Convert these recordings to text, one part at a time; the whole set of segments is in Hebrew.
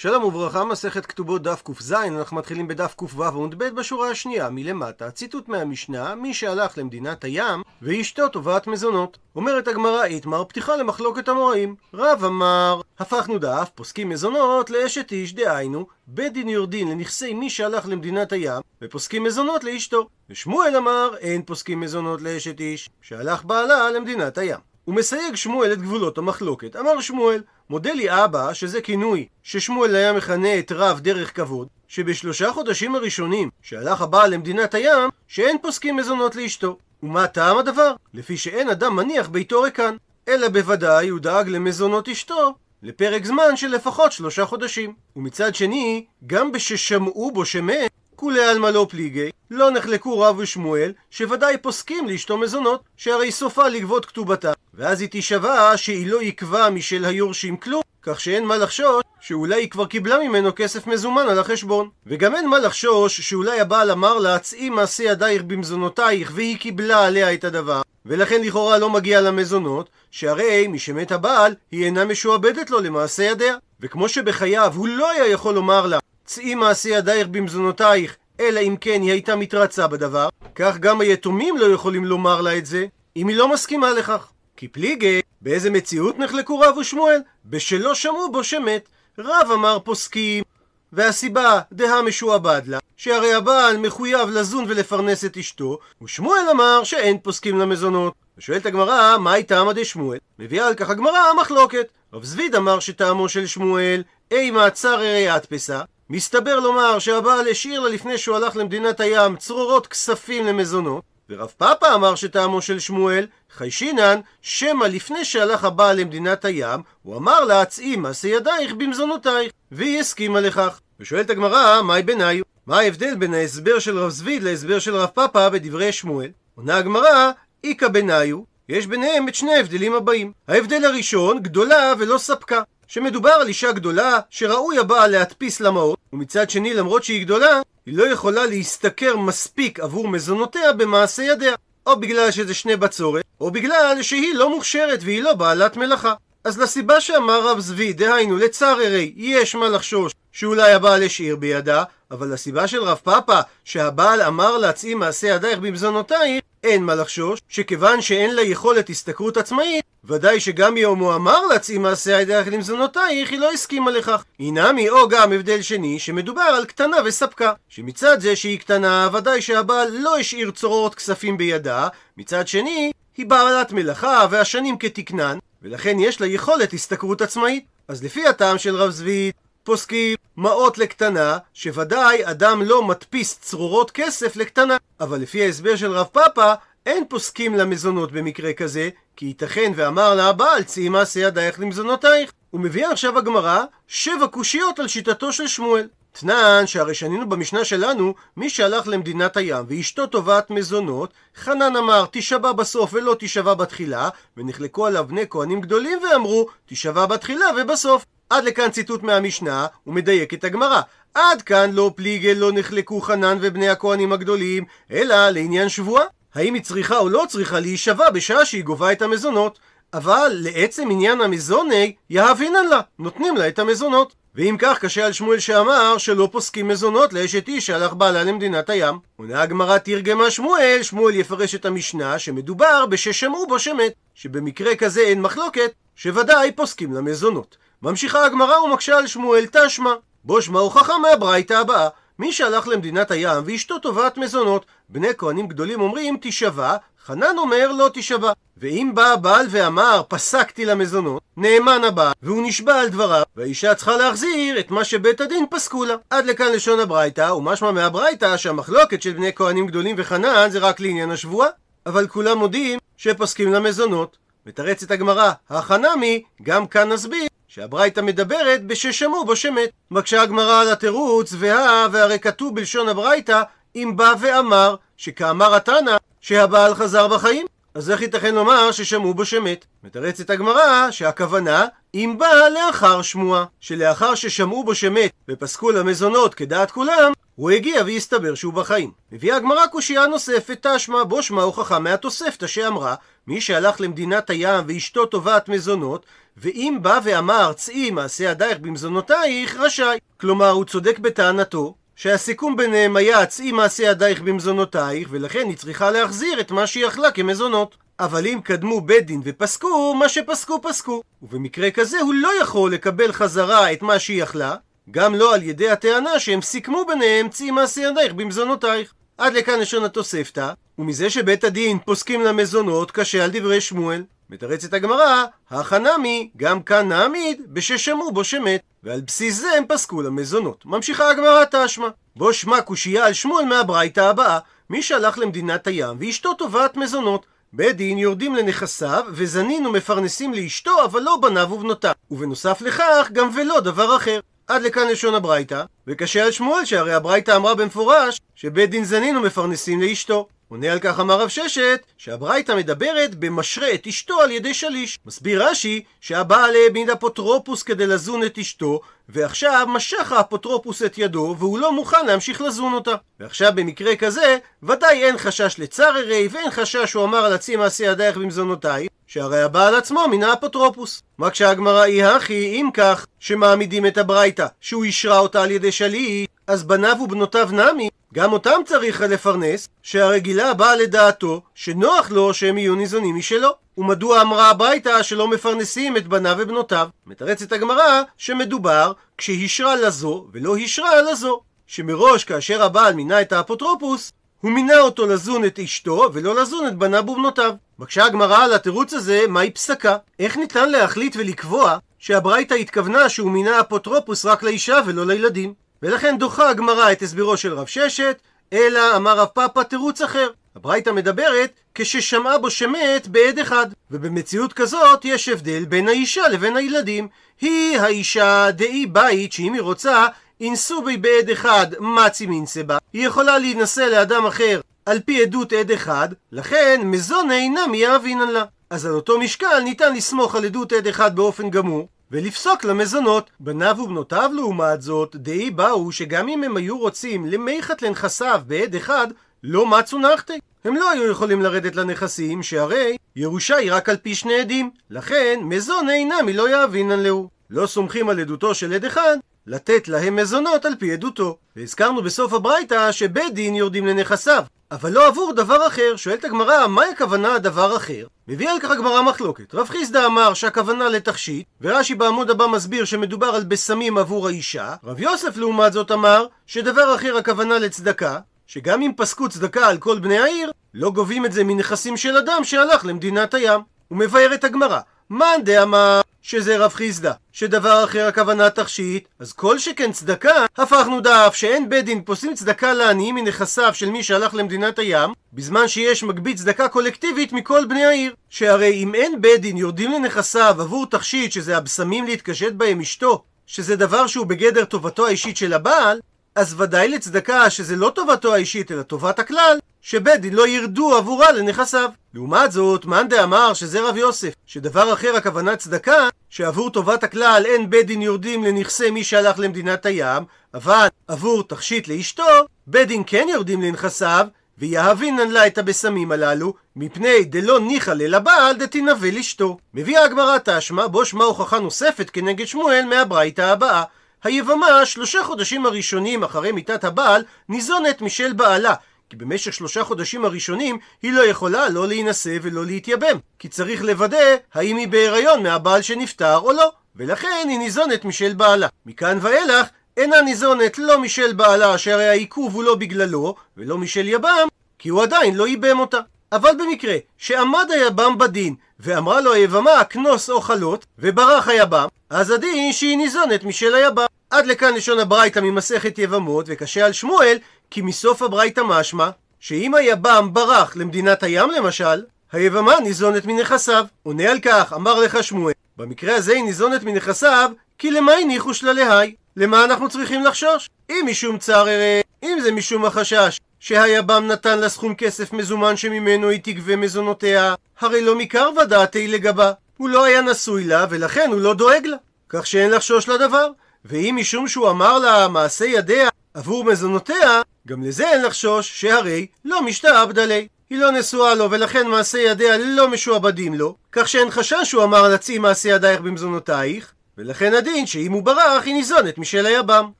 שלום וברכה, מסכת כתובות דף ק"ז, אנחנו מתחילים בדף ק"ו עמוד ב' בשורה השנייה מלמטה, ציטוט מהמשנה, מי שהלך למדינת הים ואשתו תובעת מזונות. אומרת הגמרא איתמר, פתיחה למחלוקת המוראים. רב אמר, הפכנו דף, פוסקים מזונות לאשת איש, דהיינו, בית דין יורדין לנכסי מי שהלך למדינת הים, ופוסקים מזונות לאשתו. ושמואל אמר, אין פוסקים מזונות לאשת איש, שהלך בעלה למדינת הים. ומסייג שמואל את גבולות המחלוקת. אמר שמואל, מודה לי אבא, שזה כינוי ששמואל היה מכנה את רב דרך כבוד, שבשלושה חודשים הראשונים שהלך הבעל למדינת הים, שאין פוסקים מזונות לאשתו. ומה טעם הדבר? לפי שאין אדם מניח ביתו ריקן, אלא בוודאי הוא דאג למזונות אשתו לפרק זמן של לפחות שלושה חודשים. ומצד שני, גם בששמעו בו שמת, כולי עלמא לא פליגי, לא נחלקו רב ושמואל, שוודאי פוסקים לאשתו מזונות, שהרי סופה לגבות כתובתה, ואז היא תישבע שהיא לא יקבע משל היורשים כלום, כך שאין מה לחשוש שאולי היא כבר קיבלה ממנו כסף מזומן על החשבון. וגם אין מה לחשוש שאולי הבעל אמר לה, צאי מעשי ידייך במזונותייך, והיא קיבלה עליה את הדבר, ולכן לכאורה לא מגיע לה מזונות, שהרי משמת הבעל, היא אינה משועבדת לו למעשה ידיה. וכמו שבחייו הוא לא היה יכול לומר לה, צאי מעשי ידייך במזונותייך, אלא אם כן היא הייתה מתרצה בדבר, כך גם היתומים לא יכולים לומר לה את זה, אם היא לא מסכימה לכך. כי פליגי, באיזה מציאות נחלקו רב ושמואל? בשלא שמעו בו שמת. רב אמר פוסקים, והסיבה דהה משועבד לה, שהרי הבעל מחויב לזון ולפרנס את אשתו, ושמואל אמר שאין פוסקים למזונות. ושואלת הגמרא, מהי טעמא דשמואל? מביאה על כך הגמרא מחלוקת. רב זביד אמר שטעמו של שמואל, אימה צררי הדפסה, מסתבר לומר שהבעל השאיר לה לפני שהוא הלך למדינת הים צרורות כספים למזונות, ורב פאפה אמר שטעמו של שמואל, חיישינן, שמא לפני שהלך הבעל למדינת הים, הוא אמר לה, צאי מעשה ידייך במזונותייך, והיא הסכימה לכך. ושואלת הגמרא, מהי ביניו? מה ההבדל בין ההסבר של רב זביד להסבר של רב פאפה בדברי שמואל? עונה הגמרא, איכא ביניו, יש ביניהם את שני ההבדלים הבאים. ההבדל הראשון, גדולה ולא ספקה. שמדובר על אישה גדולה, שראוי הבעל להדפיס למעות, ומצד שני, למרות שהיא גדולה, היא לא יכולה להשתכר מספיק עבור מזונותיה במעשה ידיה. או בגלל שזה שני בצורת, או בגלל שהיא לא מוכשרת והיא לא בעלת מלאכה. אז לסיבה שאמר רב זבי, דהיינו לצעררי, יש מה לחשוש שאולי הבעל השאיר בידה, אבל לסיבה של רב פאפה, שהבעל אמר להצאי מעשה ידייך במזונותייך, אין מה לחשוש, שכיוון שאין לה יכולת השתכרות עצמאית, ודאי שגם אם הוא אמר להצאי מעשה ידייך למזונותייך, היא לא הסכימה לכך. הינמי או גם הבדל שני, שמדובר על קטנה וספקה. שמצד זה שהיא קטנה, ודאי שהבעל לא השאיר צרורות כספים בידה, מצד שני, היא בעלת מלאכה והשנים כתקנן, ולכן יש לה יכולת השתכרות עצמאית. אז לפי הטעם של רב זביד, פוסקים מעות לקטנה, שוודאי אדם לא מדפיס צרורות כסף לקטנה. אבל לפי ההסבר של רב פאפה, אין פוסקים למזונות במקרה כזה, כי ייתכן ואמר לה הבעל צאי מעשה ידייך למזונותייך. ומביאה עכשיו הגמרא שבע קושיות על שיטתו של שמואל. תנן שהרי שנינו במשנה שלנו, מי שהלך למדינת הים ואשתו תובעת מזונות, חנן אמר תישבע בסוף ולא תישבע בתחילה, ונחלקו עליו בני כהנים גדולים ואמרו תישבע בתחילה ובסוף. עד לכאן ציטוט מהמשנה, ומדייק את הגמרא. עד כאן לא פליגל לא נחלקו חנן ובני הכהנים הגדולים, אלא לעניין שבועה. האם היא צריכה או לא צריכה להישבע בשעה שהיא גובה את המזונות. אבל לעצם עניין המזוני, יהבינן לה, נותנים לה את המזונות. ואם כך, קשה על שמואל שאמר שלא פוסקים מזונות לאשת איש שהלך בעלה למדינת הים. עונה הגמרא תרגמה שמואל, שמואל יפרש את המשנה שמדובר בששמעו בו שמת, שבמקרה כזה אין מחלוקת, שוודאי פוסקים למזונות. ממשיכה הגמרא ומקשה על שמואל תשמע, בו שמע הוכחה מהברייתא הבאה. מי שהלך למדינת הים ואשתו תובעת מזונות, בני כהנים גדולים אומרים תישבע, חנן אומר לא תישבע. ואם בא הבעל ואמר פסקתי למזונות, נאמן הבעל, והוא נשבע על דבריו, והאישה צריכה להחזיר את מה שבית הדין פסקו לה. עד לכאן לשון הברייתא, ומשמע מהברייתא שהמחלוקת של בני כהנים גדולים וחנן זה רק לעניין השבועה, אבל כולם מודים שפוסקים למזונות. מתרצת הגמרא, החנמי, גם כאן נסביר שהברייתא מדברת בששמעו בו שמת. מקשה הגמרא על התירוץ, והא, והרי כתוב בלשון הברייתא, אם בא ואמר, שכאמר התנא, שהבעל חזר בחיים. אז איך ייתכן לומר ששמעו בו שמת? מתרצת הגמרא שהכוונה אם בא לאחר שמועה, שלאחר ששמעו בו שמת ופסקו למזונות כדעת כולם, הוא הגיע והסתבר שהוא בחיים. מביאה הגמרא קושייה נוספת, תשמע בו שמע הוכחה מהתוספתא שאמרה מי שהלך למדינת הים ואשתו תובעת מזונות ואם בא ואמר צאי מעשה ידייך במזונותייך רשאי. כלומר הוא צודק בטענתו שהסיכום ביניהם היה צאי מעשה ידייך במזונותייך ולכן היא צריכה להחזיר את מה שהיא אכלה כמזונות. אבל אם קדמו בית דין ופסקו, מה שפסקו פסקו. ובמקרה כזה הוא לא יכול לקבל חזרה את מה שהיא אכלה, גם לא על ידי הטענה שהם סיכמו ביניהם צאי מעשי ידייך במזונותייך. עד לכאן לשון התוספתא, ומזה שבית הדין פוסקים למזונות קשה על דברי שמואל. מתרצת הגמרא, החנמי, גם כאן נעמיד, בששמעו בו שמת, ועל בסיס זה הם פסקו למזונות. ממשיכה הגמרא תשמע, בו שמע קושייה על שמואל מהברייתא הבאה, מי שהלך למדינת הים ואשתו תובעת מזונות. בית דין יורדים לנכסיו, וזנין ומפרנסים לאשתו, אבל לא בניו ובנותיו. ובנוסף לכך, גם ולא דבר אחר. עד לכאן לשון הברייתא, וקשה על שמואל שהרי הברייתא אמרה במפורש שבית דין זנין ומפרנסים לאשתו. עונה על כך אמר רב ששת, שהברייתא מדברת במשרה את אשתו על ידי שליש. מסביר רש"י שהבעל העמיד אפוטרופוס כדי לזון את אשתו, ועכשיו משך האפוטרופוס את ידו, והוא לא מוכן להמשיך לזון אותה. ועכשיו במקרה כזה, ודאי אין חשש לצררי, ואין חשש שהוא אמר לה צאי מעשי ידייך במזונותייך, שהרי הבעל עצמו מינה אפוטרופוס. מקשה הגמרא אי הכי, אם כך, שמעמידים את הברייתא, שהוא השרה אותה על ידי שליש, אז בניו ובנותיו נמי, גם אותם צריך לפרנס, שהרגילה באה לדעתו, שנוח לו שהם יהיו ניזונים משלו. ומדוע אמרה הברייתא שלא מפרנסים את בניו ובנותיו? מתרצת הגמרא שמדובר כשהישרה לזו ולא הישרה לזו. שמראש כאשר הבעל מינה את האפוטרופוס, הוא מינה אותו לזון את אשתו ולא לזון את בניו ובנותיו. בקשה הגמרא על התירוץ הזה, מהי פסקה? איך ניתן להחליט ולקבוע שהברייתא התכוונה שהוא מינה אפוטרופוס רק לאישה ולא לילדים? ולכן דוחה הגמרא את הסבירו של רב ששת, אלא אמר רב פאפא תירוץ אחר. הברייתא מדברת כששמעה בו שמת בעד אחד, ובמציאות כזאת יש הבדל בין האישה לבין הילדים. היא האישה דאי בית שאם היא רוצה אינסו בי בעד אחד מצי מינסה בה. היא יכולה להינשא לאדם אחר על פי עדות עד אחד, לכן מזון אינם יאבינן לה. אז על אותו משקל ניתן לסמוך על עדות עד אחד באופן גמור, ולפסוק למזונות. בניו ובנותיו לעומת זאת, די באו שגם אם הם היו רוצים למיכת לנכסיו בעד אחד, לא מצו נחתי. הם לא היו יכולים לרדת לנכסים, שהרי ירושה היא רק על פי שני עדים. לכן, מזון אינם לא יאבינן להו. לא סומכים על עדותו של עד אחד, לתת להם מזונות על פי עדותו. והזכרנו בסוף הברייתא שבית דין יורדים לנכסיו. אבל לא עבור דבר אחר. שואלת הגמרא, מהי הכוונה הדבר אחר? מביאה על כך הגמרא מחלוקת. רב חיסדא אמר שהכוונה לתכשיט, ורש"י בעמוד הבא מסביר שמדובר על בשמים עבור האישה. רב יוסף לעומת זאת אמר שדבר אחר הכוונה לצדקה, שגם אם פסקו צדקה על כל בני העיר, לא גובים את זה מנכסים של אדם שהלך למדינת הים. הוא מבאר את הגמרא. מאן דאמר שזה רב חיסדא, שדבר אחר הכוונה תכשיט, אז כל שכן צדקה, הפכנו דף שאין בית דין פוסלים צדקה לעניים מנכסיו של מי שהלך למדינת הים, בזמן שיש מגבית צדקה קולקטיבית מכל בני העיר. שהרי אם אין בית דין יורדים לנכסיו עבור תכשיט שזה הבשמים להתקשט בהם אשתו, שזה דבר שהוא בגדר טובתו האישית של הבעל, אז ודאי לצדקה שזה לא טובתו האישית אלא טובת הכלל, שבית דין לא ירדו עבורה לנכסיו. לעומת זאת, מאן דאמר שזה רב יוסף, שדבר אחר הכוונה צדקה, שעבור טובת הכלל אין בית דין יורדים לנכסי מי שהלך למדינת הים, אבל עבור תכשיט לאשתו, בית דין כן יורדים לנכסיו, ויהבינן לה את הבשמים הללו, מפני דלא ניחא לבעל דתנבא לאשתו. מביאה הגמרא תשמע, בו שמע הוכחה נוספת כנגד שמואל מהברייתא הבאה. היבמה שלושה חודשים הראשונים אחרי מיתת הבעל ניזונת משל בעלה כי במשך שלושה חודשים הראשונים היא לא יכולה לא להינשא ולא להתייבם כי צריך לוודא האם היא בהיריון מהבעל שנפטר או לא. ולכן היא ניזונת משל בעלה. מכאן ואילך אינה ניזונת לא משל בעלה שהרי העיכוב הוא לא בגללו ולא משל יבם כי הוא עדיין לא ייבם אותה. אבל במקרה שעמד היבם בדין ואמרה לו היבמה כנוס או חלות וברח היבם אז הדין שהיא ניזונת משל היבם. עד לכאן לשון הברייתא ממסכת יבמות וקשה על שמואל כי מסוף הברייתא משמע שאם היבם ברח למדינת הים למשל היבמה ניזונת מנכסיו עונה על כך אמר לך שמואל במקרה הזה היא ניזונת מנכסיו כי למה הניחו שלה להי? למה אנחנו צריכים לחשוש? אם משום צער אראה, אם זה משום החשש שהיבם נתן לה סכום כסף מזומן שממנו היא תגבה מזונותיה, הרי לא מקר ודעתי לגבה. הוא לא היה נשוי לה, ולכן הוא לא דואג לה. כך שאין לחשוש לדבר. ואם משום שהוא אמר לה מעשה ידיה, עבור מזונותיה, גם לזה אין לחשוש, שהרי לא משתעבדה לי. היא לא נשואה לו, ולכן מעשי ידיה לא משועבדים לו, כך שאין חשש שהוא אמר לצי מעשי ידייך במזונותייך, ולכן הדין שאם הוא ברח היא ניזונת משל היבם.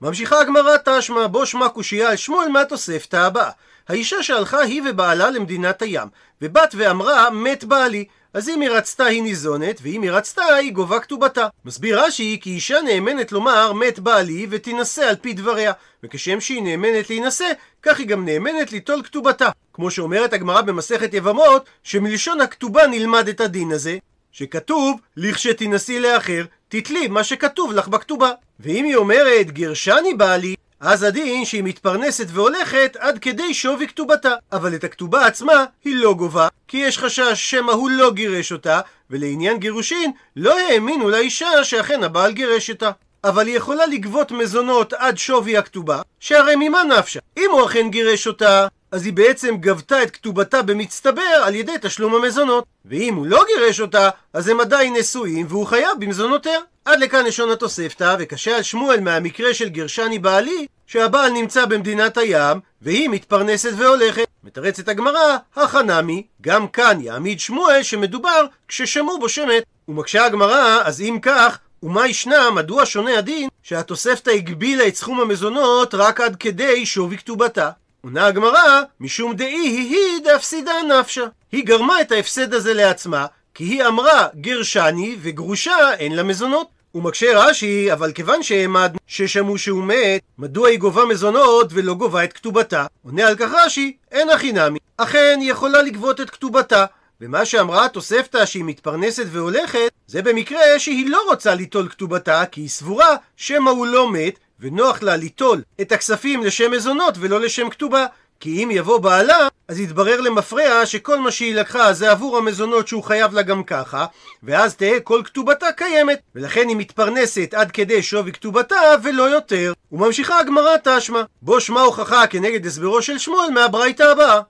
ממשיכה הגמרא תשמע בו שמע קושייה על שמואל מהתוספתא הבאה. האישה שהלכה היא ובעלה למדינת הים, ובת ואמרה מת בעלי. אז אם היא רצתה היא ניזונת, ואם היא רצתה היא גובה כתובתה. מסביר רש"י כי אישה נאמנת לומר מת בעלי ותינשא על פי דבריה, וכשם שהיא נאמנת להינשא, כך היא גם נאמנת ליטול כתובתה. כמו שאומרת הגמרא במסכת יבמות, שמלשון הכתובה נלמד את הדין הזה, שכתוב לכשתינשאי לאחר, תתלי מה שכתוב לך בכתובה. ואם היא אומרת גירשני בעלי, אז הדין שהיא מתפרנסת והולכת עד כדי שווי כתובתה. אבל את הכתובה עצמה היא לא גובה, כי יש חשש שמא הוא לא גירש אותה, ולעניין גירושין לא האמינו לאישה שאכן הבעל גירש אותה. אבל היא יכולה לגבות מזונות עד שווי הכתובה, שהרי ממה נפשה? אם הוא אכן גירש אותה, אז היא בעצם גבתה את כתובתה במצטבר על ידי תשלום המזונות. ואם הוא לא גירש אותה, אז הם עדיין נשואים והוא חייב במזונותיה. עד לכאן לשון התוספתא, וקשה על שמואל מהמקרה של גרשני בעלי, שהבעל נמצא במדינת הים, והיא מתפרנסת והולכת. מתרצת הגמרא, החנמי, גם כאן יעמיד שמואל שמדובר כששמעו בו שמת. ומקשה הגמרא, אז אם כך, ומה ישנה, מדוע שונה הדין, שהתוספתא הגבילה את סכום המזונות רק עד כדי שווי כתובתה? עונה הגמרא, משום דאי היא היא דאפסידה נפשה. היא גרמה את ההפסד הזה לעצמה, כי היא אמרה גרשני וגרושה אין לה מזונות. הוא מקשה רש"י, אבל כיוון שהעמד ששמעו שהוא מת, מדוע היא גובה מזונות ולא גובה את כתובתה? עונה על כך רש"י, אין הכי נמי. אכן, היא יכולה לגבות את כתובתה. ומה שאמרה התוספתא שהיא מתפרנסת והולכת, זה במקרה שהיא לא רוצה ליטול כתובתה, כי היא סבורה שמא הוא לא מת, ונוח לה ליטול את הכספים לשם מזונות ולא לשם כתובה. כי אם יבוא בעלה, אז יתברר למפרע שכל מה שהיא לקחה זה עבור המזונות שהוא חייב לה גם ככה, ואז תהא כל כתובתה קיימת, ולכן היא מתפרנסת עד כדי שווי כתובתה ולא יותר. וממשיכה הגמרא תשמע, בו שמע הוכחה כנגד הסברו של שמואל מהברייתא הבאה.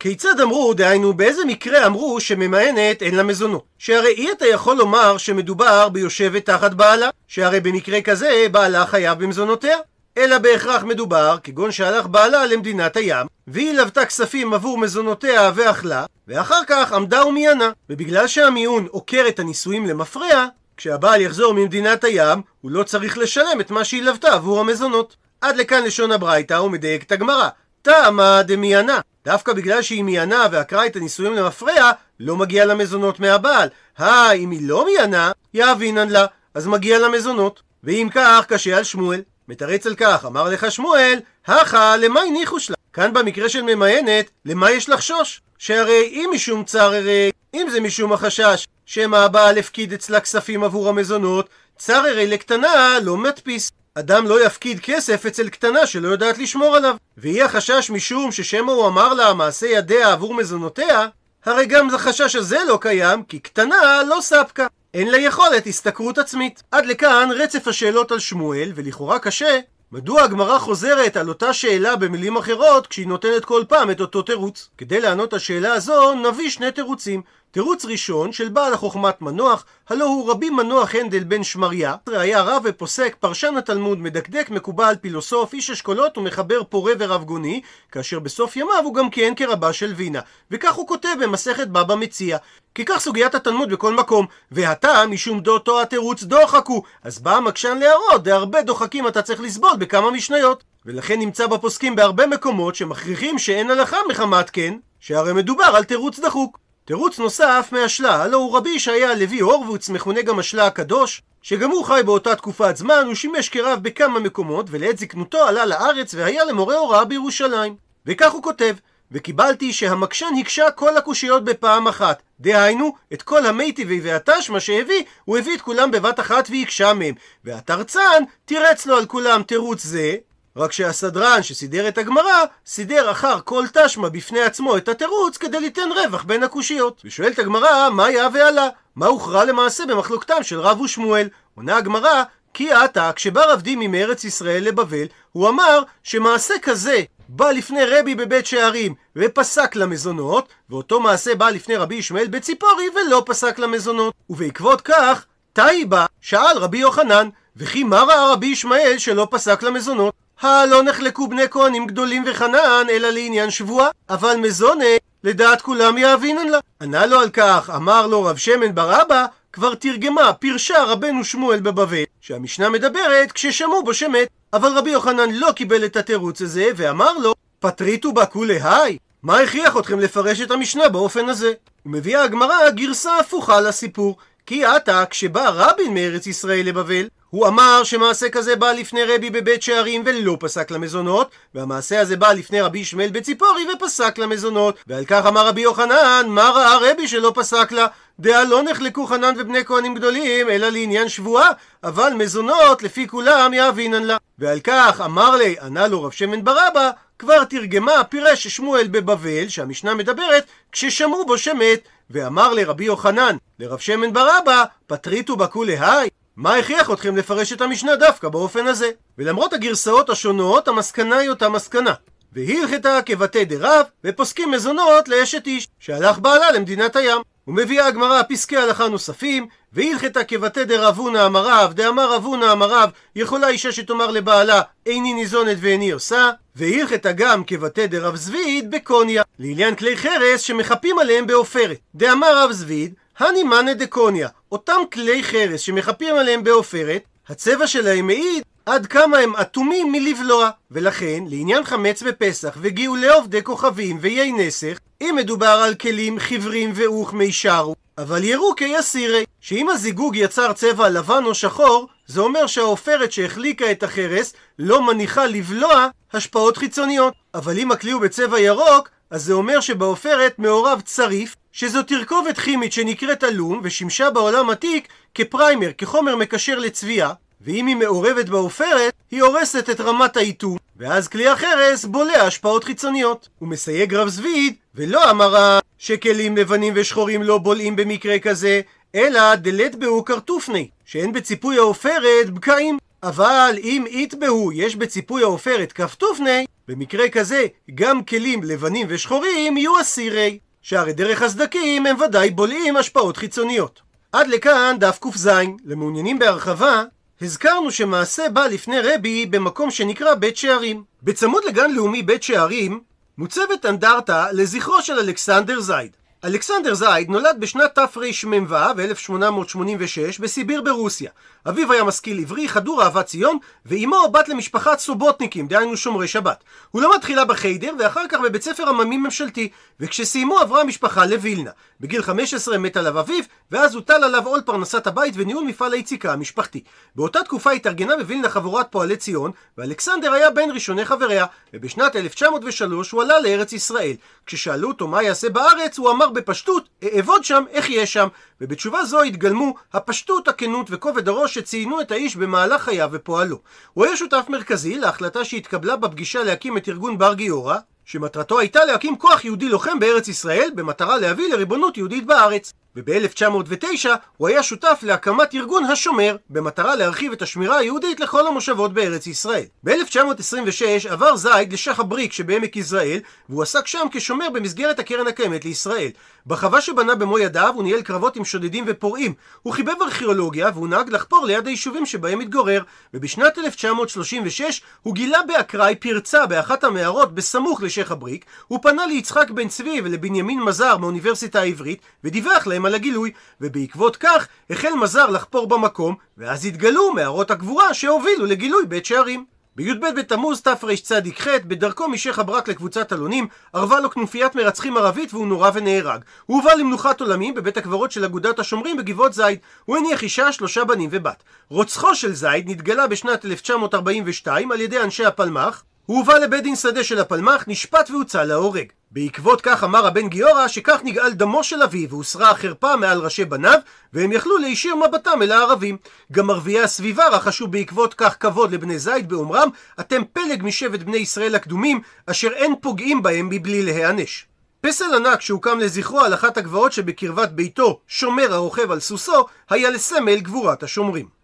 כיצד אמרו, דהיינו באיזה מקרה אמרו שממאנת אין לה מזונות? שהרי אי אתה יכול לומר שמדובר ביושבת תחת בעלה, שהרי במקרה כזה בעלה חייב במזונותיה. אלא בהכרח מדובר, כגון שהלך בעלה למדינת הים, והיא לוותה כספים עבור מזונותיה ואכלה, ואחר כך עמדה ומיינה. ובגלל שהמיון עוקר את הנישואים למפרע, כשהבעל יחזור ממדינת הים, הוא לא צריך לשלם את מה שהיא לוותה עבור המזונות. עד לכאן לשון הברייתא ומדייק את הגמרא. תמה דמיינה. דווקא בגלל שהיא מיינה ועקרה את הנישואים למפרע, לא מגיע לה מזונות מהבעל. הא, אם היא לא מיינה, יאבינן לה, אז מגיע לה מזונות. ואם כך, קשה על שמואל. מתרץ על כך, אמר לך שמואל, הכא למאי ניחוש לה. כאן במקרה של ממיינת, למה יש לחשוש? שהרי אם משום צר הרי, אם זה משום החשש שמא הבעל הפקיד אצלה כספים עבור המזונות, צר הרי לקטנה לא מדפיס. אדם לא יפקיד כסף אצל קטנה שלא יודעת לשמור עליו. והיא החשש משום ששמא הוא אמר לה מעשה ידיה עבור מזונותיה, הרי גם החשש הזה לא קיים, כי קטנה לא ספקה. אין לה יכולת השתכרות עצמית. עד לכאן רצף השאלות על שמואל, ולכאורה קשה, מדוע הגמרא חוזרת על אותה שאלה במילים אחרות כשהיא נותנת כל פעם את אותו תירוץ? כדי לענות השאלה הזו נביא שני תירוצים. תירוץ ראשון של בעל החוכמת מנוח, הלא הוא רבי מנוח הנדל בן שמריה, היה רב ופוסק, פרשן התלמוד, מדקדק, מקובל, פילוסוף, איש אשכולות ומחבר פורה ורב גוני, כאשר בסוף ימיו הוא גם כיהן כרבה של וינה. וכך הוא כותב במסכת בבא מציע. כי כך סוגיית התלמוד בכל מקום, ועתה משום דעותו התירוץ דוחקו, אז בא המקשן להראות, דהרבה דוחקים אתה צריך לסבול בכמה משניות. ולכן נמצא בפוסקים בהרבה מקומות שמכריחים שאין הלכה מחמת כן, שהרי מדובר על תירוץ דחוק. תירוץ נוסף מהשלה, הלא הוא רבי ישעיה הלוי הורוביץ, מכונה גם השלה הקדוש, שגם הוא חי באותה תקופת זמן, הוא שימש כרב בכמה מקומות, ולעת זקנותו עלה לארץ והיה למורה הוראה בירושלים. וכך הוא כותב, וקיבלתי שהמקשן הקשה כל הקושיות בפעם אחת. דהיינו, את כל המייטיבי והתשמע שהביא, הוא הביא את כולם בבת אחת והקשה מהם. והתרצן תירץ לו על כולם תירוץ זה, רק שהסדרן שסידר את הגמרא, סידר אחר כל תשמע בפני עצמו את התירוץ כדי ליתן רווח בין הקושיות. ושואלת הגמרא, מה היה ועלה? מה הוכרע למעשה במחלוקתם של רב ושמואל? עונה הגמרא, כי עתה, כשבא רב דימי מארץ ישראל לבבל, הוא אמר שמעשה כזה בא לפני רבי בבית שערים ופסק למזונות, ואותו מעשה בא לפני רבי ישמעאל בציפורי ולא פסק למזונות. ובעקבות כך, תאי בא, שאל רבי יוחנן, וכי מה ראה רבי ישמעאל שלא פסק למזונות? הלא נחלקו בני כהנים גדולים וחנן, אלא לעניין שבועה, אבל מזונה, לדעת כולם יאבינן לה. ענה לו על כך, אמר לו רב שמן בר אבא, כבר תרגמה, פירשה רבנו שמואל בבבל, שהמשנה מדברת כששמעו בו שמת. אבל רבי יוחנן לא קיבל את התירוץ הזה, ואמר לו, פטריתו בה כולי היי? מה הכריח אתכם לפרש את המשנה באופן הזה? ומביאה הגמרא גרסה הפוכה לסיפור. כי עתה, כשבא רבין מארץ ישראל לבבל, הוא אמר שמעשה כזה בא לפני רבי בבית שערים ולא פסק למזונות, והמעשה הזה בא לפני רבי ישמעאל בציפורי ופסק למזונות. ועל כך אמר רבי יוחנן, מה ראה רבי שלא פסק לה? דעה לא נחלקו חנן ובני כהנים גדולים, אלא לעניין שבועה, אבל מזונות לפי כולם יאבינן לה. ועל כך אמר לי, ענה לו רב שמן ברבא, כבר תרגמה, פירש שמואל בבבל, שהמשנה מדברת, כששמעו בו שמת, ואמר לרבי יוחנן, לרב שמן ברבא, פטריתו בכולי היי? מה הכריח אתכם לפרש את המשנה דווקא באופן הזה? ולמרות הגרסאות השונות, המסקנה היא אותה מסקנה. והלכתה כבתי דרב, ופוסקים מזונות לאשת איש, שהלך בעלה למדינת הים. ומביאה הגמרא פסקי הלכה נוספים, והלכתה כבתי דרבונה אמריו, דאמר רבונה אמריו, יכולה אישה שתאמר לבעלה, איני ניזונת ואיני עושה, והלכתה גם כבתי דרב זביד בקוניה, לעניין כלי חרס שמחפים עליהם בעופרת. דאמר רב זביד, הני מאנה דקוניה, אותם כלי חרס שמחפים עליהם בעופרת, הצבע שלהם מעיד עד כמה הם אטומים מלבלוע. ולכן, לעניין חמץ בפסח וגאולי עובדי כוכבים ואיי נסך, אם מדובר על כלים חיוורים ואוך מישרו, אבל יראו כיסירי, שאם הזיגוג יצר צבע לבן או שחור, זה אומר שהעופרת שהחליקה את החרס לא מניחה לבלוע השפעות חיצוניות. אבל אם הכלי הוא בצבע ירוק, אז זה אומר שבעופרת מעורב צריף, שזו תרכובת כימית שנקראת אלום, ושימשה בעולם עתיק כפריימר, כחומר מקשר לצביעה, ואם היא מעורבת בעופרת, היא הורסת את רמת האיתום, ואז כלי החרס בולע השפעות חיצוניות. הוא מסייג רב זביד, ולא אמרה שכלים לבנים ושחורים לא בולעים במקרה כזה, אלא דלת בהו קרטופני, שאין בציפוי העופרת בקעים. אבל אם יתבהו יש בציפוי העופרת כפתופני, במקרה כזה גם כלים לבנים ושחורים יהיו אסירי, שהרי דרך הסדקים הם ודאי בולעים השפעות חיצוניות. עד לכאן דף ק"ז. למעוניינים בהרחבה, הזכרנו שמעשה בא לפני רבי במקום שנקרא בית שערים. בצמוד לגן לאומי בית שערים מוצבת אנדרטה לזכרו של אלכסנדר זייד. אלכסנדר זייד נולד בשנת תרמ"ו, 1886, בסיביר ברוסיה. אביו היה משכיל עברי, חדור אהבת ציון, ואימו בת למשפחת סובוטניקים, דהיינו שומרי שבת. הוא למד תחילה בחיידר, ואחר כך בבית ספר עממי ממשלתי, וכשסיימו עברה המשפחה לווילנה. בגיל 15 מת עליו אביו, ואז הוטל עליו עול פרנסת הבית וניהול מפעל היציקה המשפחתי. באותה תקופה התארגנה בווילנה חבורת פועלי ציון, ואלכסנדר היה בין ראשוני חבריה, ובשנת 1903 הוא עלה לארץ ישראל. כששאלו אותו מה יעשה בארץ, הוא אמר בפשטות, אעבוד שם, איך יהיה שם? ובתשובה זו התגלמו הפשטות, הכנות וכובד הראש שציינו את האיש במהלך חייו ופועלו. הוא היה שותף מרכזי להחלטה שהתקבלה בפגישה להקים את ארגון בר גיורא, שמטרתו הייתה להקים כוח יהודי לוחם בארץ ישראל במטרה להביא לריבונות יהודית בארץ. וב-1909 הוא היה שותף להקמת ארגון השומר, במטרה להרחיב את השמירה היהודית לכל המושבות בארץ ישראל. ב-1926 עבר זייד לשח הבריק שבעמק יזרעאל, והוא עסק שם כשומר במסגרת הקרן הקיימת לישראל. בחווה שבנה במו ידיו הוא ניהל קרבות עם שודדים ופורעים. הוא חיבב ארכיאולוגיה והוא נהג לחפור ליד היישובים שבהם התגורר. ובשנת 1936 הוא גילה באקראי פרצה באחת המערות בסמוך לשייח הבריק. הוא פנה ליצחק בן צבי ולבנימין מזר מהאוניברסיטה העברית ודיווח להם על הגילוי. ובעקבות כך החל מזר לחפור במקום ואז התגלו מערות הגבורה שהובילו לגילוי בית שערים. בי"ב בתמוז תרצ"ח, בדרכו משייח הברק לקבוצת אלונים, ערבה לו כנופיית מרצחים ערבית והוא נורה ונהרג. הוא הובא למנוחת עולמים בבית הקברות של אגודת השומרים בגבעות זייד. הוא הניח אישה, שלושה בנים ובת. רוצחו של זייד נתגלה בשנת 1942 על ידי אנשי הפלמ"ח. הוא הובא לבית דין שדה של הפלמ"ח, נשפט והוצא להורג. בעקבות כך אמר הבן גיורא שכך נגאל דמו של אביו והוסרה החרפה מעל ראשי בניו והם יכלו להישיר מבטם אל הערבים. גם ערביי הסביבה רכשו בעקבות כך כבוד לבני זית באומרם אתם פלג משבט בני ישראל הקדומים אשר אין פוגעים בהם מבלי להיענש. פסל ענק שהוקם לזכרו על אחת הגבעות שבקרבת ביתו, שומר הרוכב על סוסו, היה לסמל גבורת השומרים.